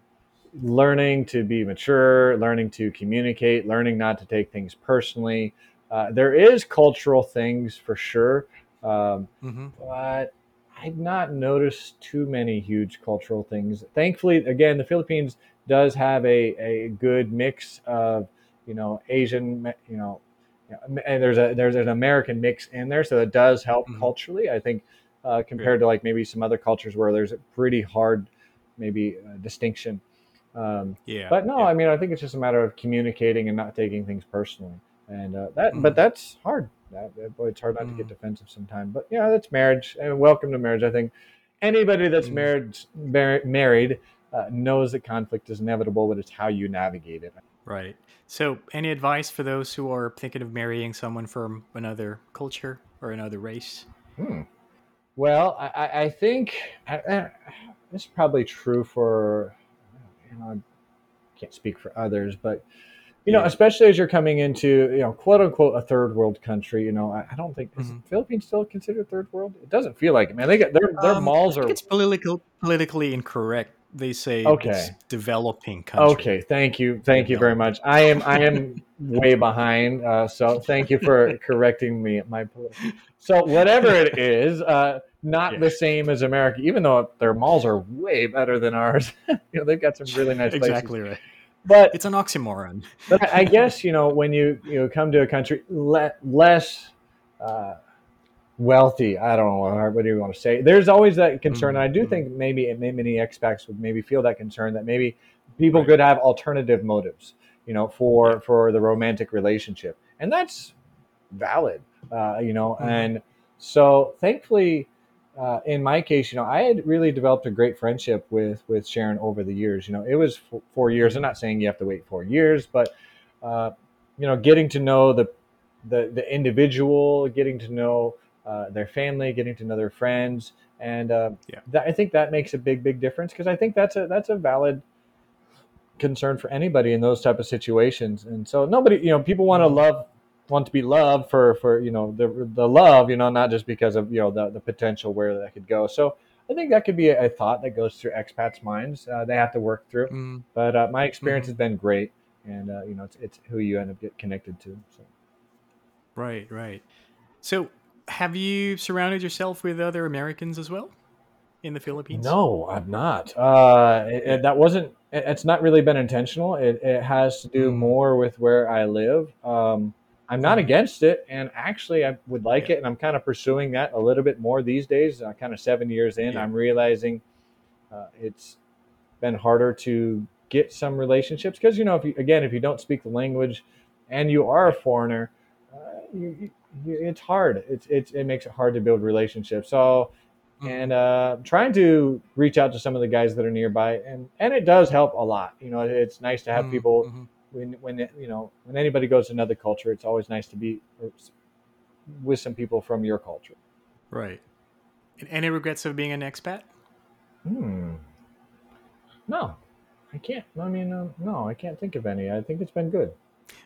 S2: learning to be mature, learning to communicate, learning not to take things personally. Uh, there is cultural things for sure, um,
S1: hmm
S2: but I've not noticed too many huge cultural things. Thankfully, again, the Philippines does have a, a good mix of you know Asian, you know, and there's a there's an American mix in there, so it does help
S1: Mhm.
S2: culturally. I think uh, compared to like maybe some other cultures where there's a pretty hard maybe uh, distinction. Um,
S1: Yeah.
S2: but no,
S1: yeah.
S2: I mean, I think it's just a matter of communicating and not taking things personally, and uh, that.
S1: Mhm.
S2: But that's hard. That, it's hard not to get
S1: Mhm.
S2: defensive sometimes. But yeah, that's marriage, and welcome to marriage. I think anybody that's
S1: Mhm.
S2: married mar- married uh, knows that conflict is inevitable, but it's how you navigate it.
S1: Right. So, any advice for those who are thinking of marrying someone from another culture or another race?
S2: Hmm. Well, I, I- I think I, I, this is probably true for, you know, I can't speak for others, but you know, especially as you're coming into, you know, quote unquote, a third world country. You know, I, I don't think is
S1: Mhm.
S2: Philippines still considered third world. It doesn't feel like it, man. They get their their
S1: Um,
S2: malls are.
S1: it's political, politically incorrect they say
S2: Okay.
S1: it's developing country.
S2: Okay, thank you, thank you very much. I am I am way behind, uh, so thank you for correcting me. My so whatever it is, uh, not
S1: Yeah.
S2: the same as America, even though their malls are way better than ours. you know, they've got some really nice places.
S1: Exactly right.
S2: But
S1: It's an oxymoron.
S2: but I I guess you know when you you know, come to a country le- less uh, wealthy. I don't know what do you want to say. There's always that concern. and I do think maybe it may- many expats would maybe feel that concern that maybe people
S1: Right.
S2: could have alternative motives, you know, for for the romantic relationship, and that's valid, uh, you know.
S1: Mhm.
S2: And so thankfully. Uh, in my case, you know, I had really developed a great friendship with with Sharon over the years. You know, it was f- four years. I'm not saying you have to wait four years, but uh, you know, getting to know the the, the individual, getting to know uh, their family, getting to know their friends, and uh,
S1: Yeah.
S2: that, I think that makes a big big difference because I think that's a that's a valid concern for anybody in those type of situations. And so nobody, you know, people want to love want to be loved for for you know the the love, you know, not just because of you know the the potential where that could go. So. I think that could be a, a thought that goes through expats' minds. Uh, they have to work through.
S1: Mm,
S2: But uh, my experience
S1: Mhm.
S2: has been great, and uh, you know, it's, it's who you end up get connected to. So.
S1: right, right. So, have you surrounded yourself with other Americans as well in the Philippines?
S2: No, I'm not. Uh, it, it- that wasn't. It, it's not really been intentional. It, it has to do
S1: Mm.
S2: more with where I live. Um, I'm not against it, and actually, I would like
S1: Yeah.
S2: it, and I'm kind of pursuing that a little bit more these days. Uh, kind of seven years in,
S1: Yeah.
S2: I'm realizing uh, it's been harder to get some relationships because you know, if you again, if you don't speak the language, and you are a foreigner, uh, you, you, it's hard. It's, it's it makes it hard to build relationships. So
S1: Mhm.
S2: and uh, trying to reach out to some of the guys that are nearby, and and it does help a lot. You know, it's nice to have
S1: Mm,
S2: people
S1: mhm.
S2: When when you know when anybody goes to another culture. It's always nice to be with some people from your culture.
S1: Right. And any regrets of being an expat?
S2: Hmm. No, I can't. I mean, uh, no, I can't think of any. I think it's been good.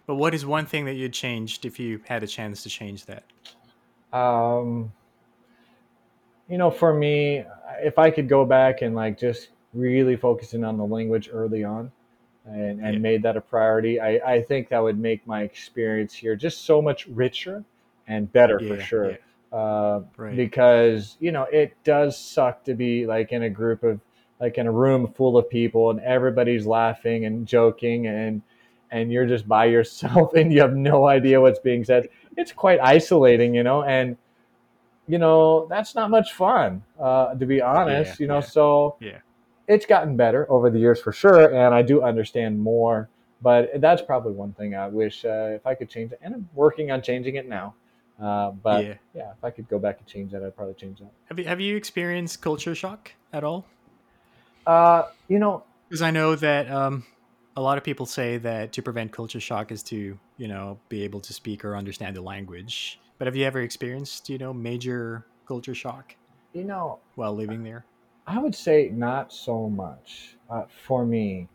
S1: But what is one thing that you'd changed if you had a chance to change that?
S2: Um, you know, for me, if I could go back and like just really focusing on the language early on and, and
S1: Yeah.
S2: made that a priority, I, I think that would make my experience here just so much richer and better for sure.
S1: yeah.
S2: Uh,
S1: Right.
S2: because, you know, it does suck to be like in a group of, like in a room full of people and everybody's laughing and joking and, and you're just by yourself and you have no idea what's being said. It's quite isolating, you know, and you know that's not much fun, uh, to be honest.
S1: Yeah,
S2: you know,
S1: yeah.
S2: so
S1: Yeah.
S2: It's gotten better over the years for sure, and I do understand more. But that's probably one thing I wish uh, if I could change it, and I'm working on changing it now. Uh, but
S1: yeah.
S2: yeah, if I could go back and change that, I'd probably change that.
S1: Have you have you experienced culture shock at all?
S2: Uh, you know,
S1: Because I know that um, a lot of people say that to prevent culture shock is to you know be able to speak or understand the language. But have you ever experienced you know major culture shock
S2: you know,
S1: while living there?
S2: I would say not so much uh, for me.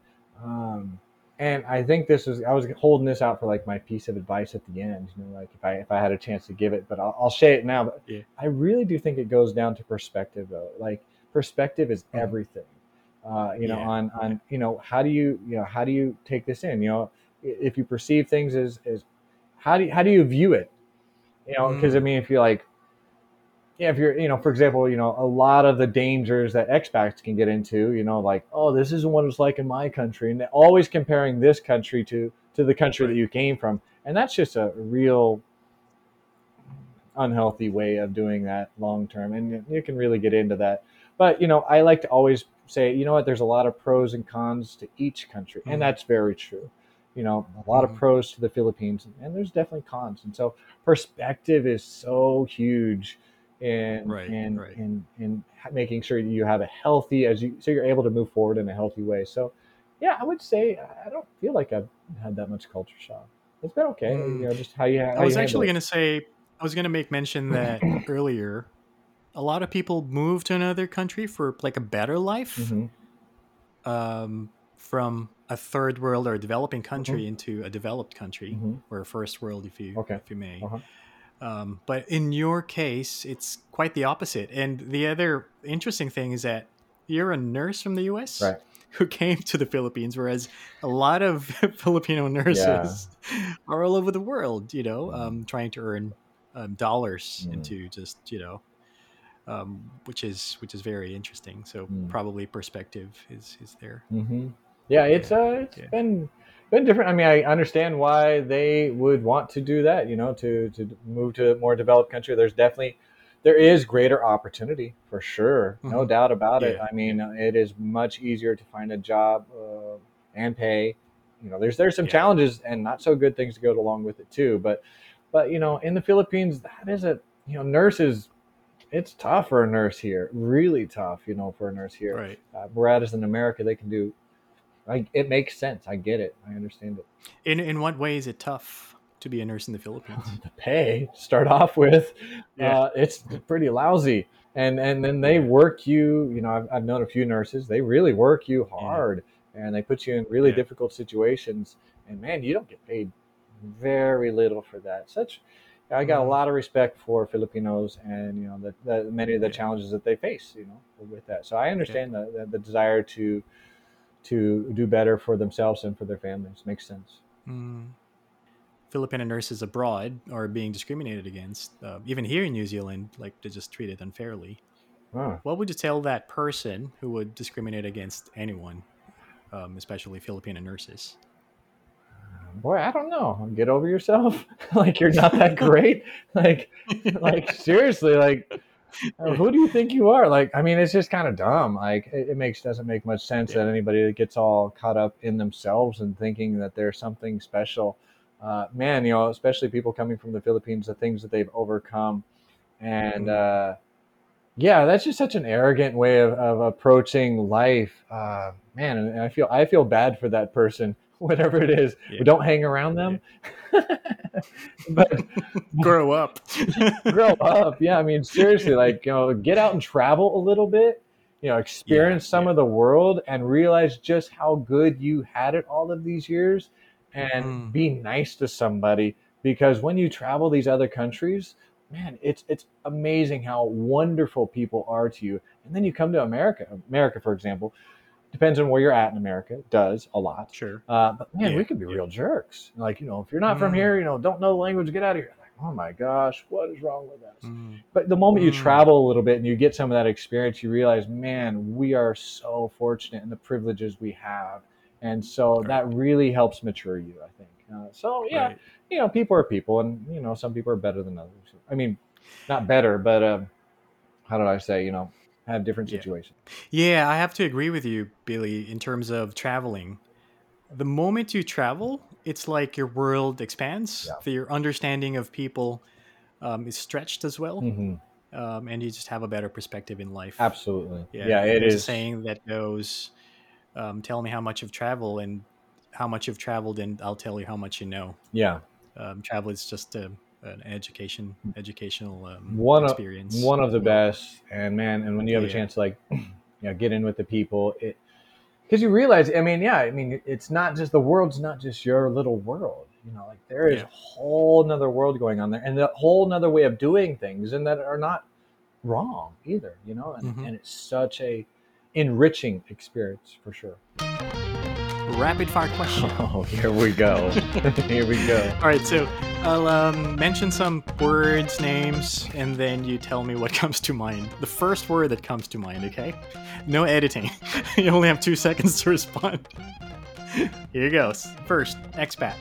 S2: Um, and I think this was I was holding this out for like my piece of advice at the end. You know, like if I if I had a chance to give it, but I'll, I'll say it now. But
S1: Yeah.
S2: I really do think it goes down to perspective, though. Like perspective is
S1: Mhm.
S2: everything. Uh, you know,
S1: Yeah.
S2: on on you know how do you you know how do you take this in? You know, if you perceive things as as how do you, how do you view it? You know, because I
S1: Mm.
S2: mean, if you're like yeah, if you're, you know, for example, you know, a lot of the dangers that expats can get into, you know, like, oh, this isn't what it's like in my country, and they're always comparing this country to to the country that you came from, and that's just a real unhealthy way of doing that long term, and you- can really get into that. But you know, I like to always say, you know what, there's a lot of pros and cons to each country,
S1: Mhm.
S2: and that's very true. You know, a lot
S1: Mhm.
S2: of pros to the Philippines, and there's definitely cons, and so perspective is so huge in
S1: Right,
S2: in,
S1: right.
S2: in ha- making sure you have a healthy as you so you're able to move forward in a healthy way. So yeah, I would say I- don't feel like I've had that much culture shock. It's been okay,
S1: Mm.
S2: you know, just how you. How
S1: I was actually going to say, I was going to make mention that earlier. A lot of people move to another country for like a better life.
S2: Mhm.
S1: um, from a third world or a developing country into a developed country
S2: Mhm.
S1: or a first world, if you
S2: Okay.
S1: if you may.
S2: Uh-huh.
S1: Um, but in your case, it's quite the opposite. And the other interesting thing is that you're a nurse from the U.S.
S2: Right.
S1: Who came to the Philippines, whereas a lot of Filipino nurses are all over the world, you know, um, trying to earn um, dollars
S2: Mm.
S1: into just, you know, um, which is which is very interesting. So
S2: Mm.
S1: probably perspective is is there.
S2: hmm Yeah, it's uh, it's
S1: Yeah.
S2: been been different. I mean, I understand why they would want to do that. You know, to to move to a more developed country. There's definitely there is greater opportunity for sure, no
S1: Mhm.
S2: doubt about it. I mean, it is much easier to find a job uh, and pay. You know, there's there's some
S1: Yeah.
S2: challenges and not so good things to go along with it too. But but you know, in the Philippines, that is a you know, nurses. It's tough for a nurse here, really tough. You know, for a nurse here.
S1: Right.
S2: Uh, whereas in America, they can do. I, it makes sense. I get it. I understand it.
S1: In in what way is it tough to be a nurse in the Philippines?
S2: The pay start off with,
S1: Yeah.
S2: uh, it's pretty lousy, and and then they work you. You know, I've, I've known a few nurses. They really work you hard, and they put you in really
S1: Yeah.
S2: difficult situations. And man, you don't get paid very little for that. Such. I got a
S1: Mhm.
S2: lot of respect for Filipinos and you know the, the many of the
S1: Yeah.
S2: challenges that they face you know with that. So I understand the, the the desire to to do better for themselves and for their families. Makes sense.
S1: Mm. Filipino nurses abroad are being discriminated against, uh, even here in New Zealand. Like they're just treated unfairly.
S2: Huh.
S1: What would you tell that person who would discriminate against anyone, um, especially Filipino nurses?
S2: Boy, I don't know. Get over yourself. like you're not that great. like like seriously, like who do you think you are? Like I mean, it's just kind of dumb. Like it, it makes doesn't make much sense
S1: Yeah.
S2: that anybody that gets all caught up in themselves and thinking that they're something special. Uh, man, you know, especially people coming from the Philippines, the things that they've overcome, and uh, yeah, that's just such an arrogant way of, of approaching life. Uh, man, and I feel I feel bad for that person, whatever it is.
S1: Yeah.
S2: Don't hang around them. but
S1: Grow up.
S2: grow up. Yeah, I mean, seriously, like you know, get out and travel a little bit. You know, experience some
S1: yeah.
S2: of the world and realize just how good you had it all of these years, and
S1: Mm.
S2: be nice to somebody because when you travel these other countries, man, it's it's amazing how wonderful people are to you. And then you come to America. America, for example, depends on where you're at in America. It does a lot.
S1: Sure.
S2: Uh, but man,
S1: Yeah,
S2: we could be real jerks. Like, you know, if you're not from
S1: Mm.
S2: here, you know, don't know the language, get out of here. Like, oh my gosh, what is wrong with us?
S1: Mm.
S2: But the moment you
S1: Mm.
S2: travel a little bit and you get some of that experience, you realize, man, we are so fortunate in the privileges we have. And so
S1: Right.
S2: that really helps mature you, I think. Uh, so, yeah,
S1: Right.
S2: you know, people are people, and, you know, some people are better than others. I mean, not better, but um, how did I say, you know, have different situations.
S1: Yeah, I have to agree with you, Billy, in terms of traveling. The moment you travel, it's like your world expands.
S2: Yeah.
S1: Your understanding of people um, is stretched as well,
S2: hmm
S1: um, and you just have a better perspective in life.
S2: Absolutely.
S1: Yeah,
S2: Yeah, it is.
S1: saying that goes, um, "Tell me how much you've traveled, and how much you've traveled, and I'll tell you how much you know."
S2: Yeah.
S1: Um, travel is just a, an education, educational um,
S2: one of
S1: experience.
S2: one of the best and man and when you have a chance to like you know get in with the people it because you realize i mean yeah i mean it's not just the world's not just your little world you know like there is
S1: Yeah.
S2: a whole nother world going on there and a whole nother way of doing things and that are not wrong either you know and,
S1: Mhm.
S2: and it's such a enriching experience for sure
S1: Rapid fire question.
S2: oh here we go here we go
S1: All right, so I'll um, mention some words, names, and then you tell me what comes to mind. The first word that comes to mind, okay? No editing. you only have two seconds to respond. Here goes. First, expat.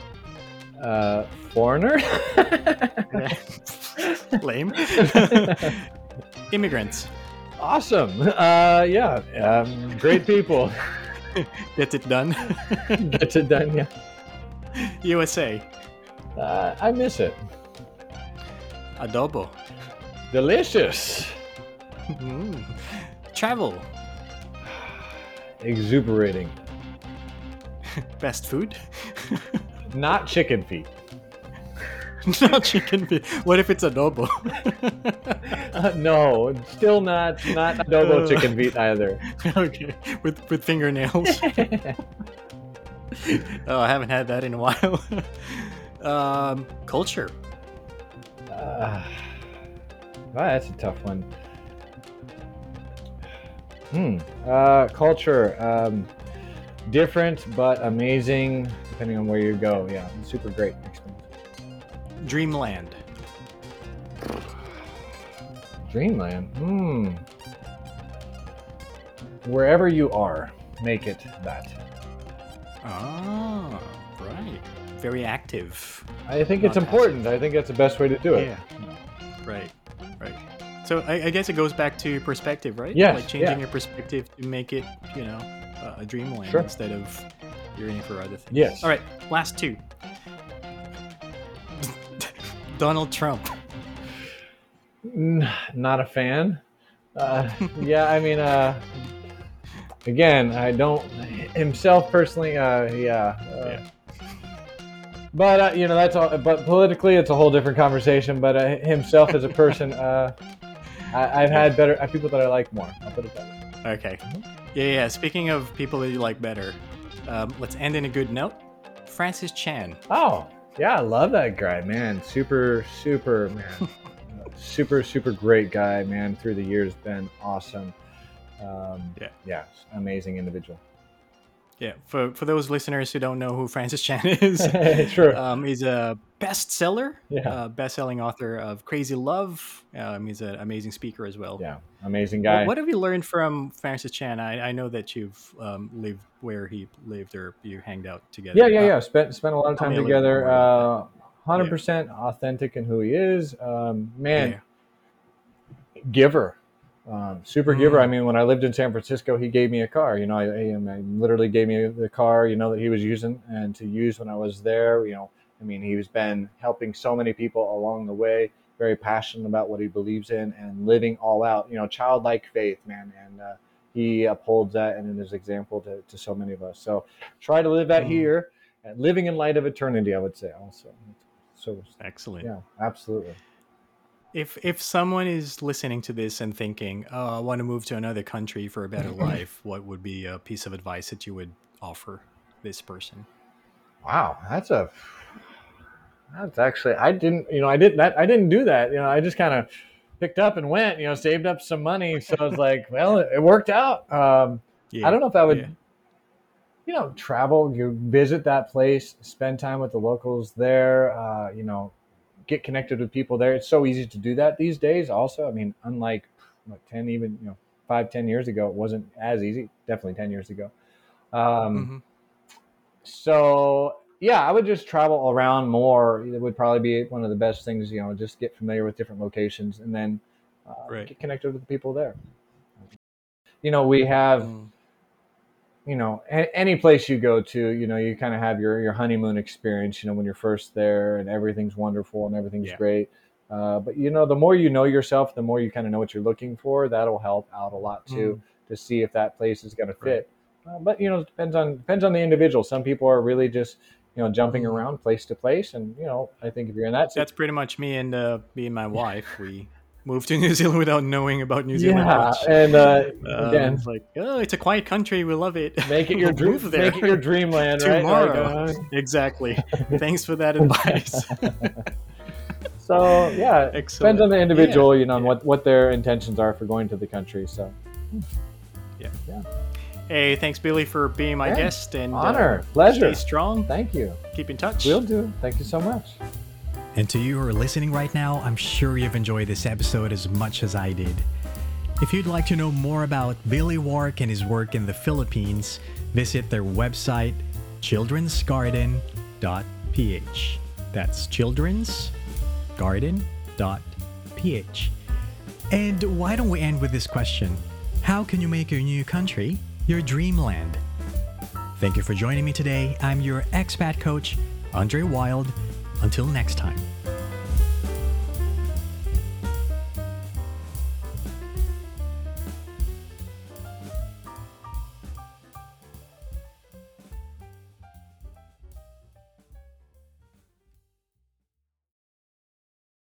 S2: uh foreigner
S1: Lame. Immigrants.
S2: awesome uh yeah um, great people
S1: Gets it done.
S2: Gets it done, yeah.
S1: USA.
S2: Uh, I miss it.
S1: Adobo.
S2: Delicious.
S1: Mm. Travel.
S2: Exuberating.
S1: Best food.
S2: Not chicken feet.
S1: Not chicken. feet. What if it's adobo?
S2: Uh, no, still not not adobo
S1: Uh.
S2: chicken feet either.
S1: okay, with with fingernails. oh, I haven't had that in a while. um, culture.
S2: Uh, wow, that's a tough one. Hmm. Uh, culture. Um, different but amazing, depending on where you go. Yeah, super great experience.
S1: Dreamland.
S2: Dreamland. Hmm. Wherever you are, make it that.
S1: Ah, right. Very active.
S2: I think it's
S1: Not
S2: important. I think that's the best way to do it.
S1: Yeah. Right. Right. So I, I guess it goes back to perspective, right?
S2: Yes,
S1: Like changing
S2: yeah.
S1: your perspective to make it, you know, uh, a dreamland
S2: Sure.
S1: instead of yearning for other things.
S2: Yes.
S1: All right. Last two. Donald Trump.
S2: Not a fan. Uh, yeah, I mean, uh, again, I don't himself personally. Uh, yeah. Uh,
S1: Yeah.
S2: But uh, you know that's all. But politically, it's a whole different conversation. But uh, himself as a person, uh, I, I've had better uh, people that I like more. I'll put it that way.
S1: Okay. Yeah, yeah. Speaking of people that you like better, um, let's end in a good note. Francis Chan.
S2: Oh, yeah, I love that guy, man. Super, super, man. super, super great guy, man. Through the years, been awesome. Um,
S1: Yeah.
S2: yeah, amazing individual.
S1: Yeah, for, for those listeners who don't know who Francis Chan is,
S2: sure.
S1: um, he's a bestseller,
S2: Yeah.
S1: uh, best-selling author of Crazy Love. Um, he's an amazing speaker as well.
S2: yeah, amazing
S1: What-
S2: guy.
S1: What have you learned from Francis Chan? I, I know that you've um, lived where he lived or you hanged out together.
S2: yeah, yeah,
S1: Uh,
S2: yeah. Spent spent a lot of time
S1: me a little bit
S2: together.
S1: more about
S2: Uh, Hundred percent authentic in who he is. Um, man,
S1: yeah.
S2: giver, um, super giver.
S1: Mm.
S2: I mean, when I lived in San Francisco, he gave me a car. You know, I, I, I literally gave me the car. You know that he was using and to use when I was there. You know, I mean, he's been helping so many people along the way. Very passionate about what he believes in and living all out. You know, childlike faith, man, and uh, he upholds that and is an example to, to so many of us. So try to live that
S1: Mm.
S2: here and living in light of eternity. I would say also. So
S1: Excellent.
S2: yeah, absolutely.
S1: If if someone is listening to this and thinking, "Oh, I want to move to another country for a better life," what would be a piece of advice that you would offer this person?
S2: Wow, that's a that's actually I didn't you know I didn't that I didn't do that you know I just kind of picked up and went you know saved up some money so I was like well it, it worked out um,
S1: Yeah.
S2: I don't know if I would
S1: yeah.
S2: you know travel you visit that place spend time with the locals there uh, you know get connected with people there it's so easy to do that these days also I mean unlike what 10 even you know five ten years ago it wasn't as easy definitely 10 years ago um,
S1: Mhm.
S2: so yeah, I would just travel around more. It would probably be one of the best things. You know, just get familiar with different locations and then uh,
S1: Right.
S2: get connected with the people there. You know, we have
S1: Mm.
S2: you know a- any place you go to, you know, you kind of have your your honeymoon experience. You know, when you're first there and everything's wonderful and everything's
S1: Yeah.
S2: great. Uh, but you know, the more you know yourself, the more you kind of know what you're looking for. That'll help out a lot too to see if that place is going to
S1: Mm. Right.
S2: fit. Uh, but you know, it depends on depends on the individual. Some people are really just you know jumping around place to place, and you know, I think if you're in that,
S1: That's pretty much me and uh, me and my wife. We moved to New Zealand without knowing about New Zealand
S2: yeah,
S1: much.
S2: and uh,
S1: Um,
S2: again,
S1: it's like, oh, it's a quiet country. We love it.
S2: make it your dream, make it your dreamland,
S1: Tomorrow.
S2: uh,
S1: exactly. Thanks for that advice.
S2: so yeah,
S1: Excellent.
S2: depends on the individual, you know, and
S1: yeah.
S2: what what their intentions are for going to the country. So
S1: hey, thanks, Billy, for being my
S2: Yeah.
S1: guest. And uh,
S2: honor, pleasure.
S1: stay strong.
S2: Thank you.
S1: Keep in touch.
S2: We'll do. Thank you so much.
S1: And to you who are listening right now, I'm sure you've enjoyed this episode as much as I did. If you'd like to know more about Billy Wark and his work in the Philippines, visit their website, childrensgarden.ph. That's childrensgarden.ph. And why don't we end with this question? How can you make your new country your dreamland? Thank you for joining me today. I'm your expat coach, Andre Wild. Until next time.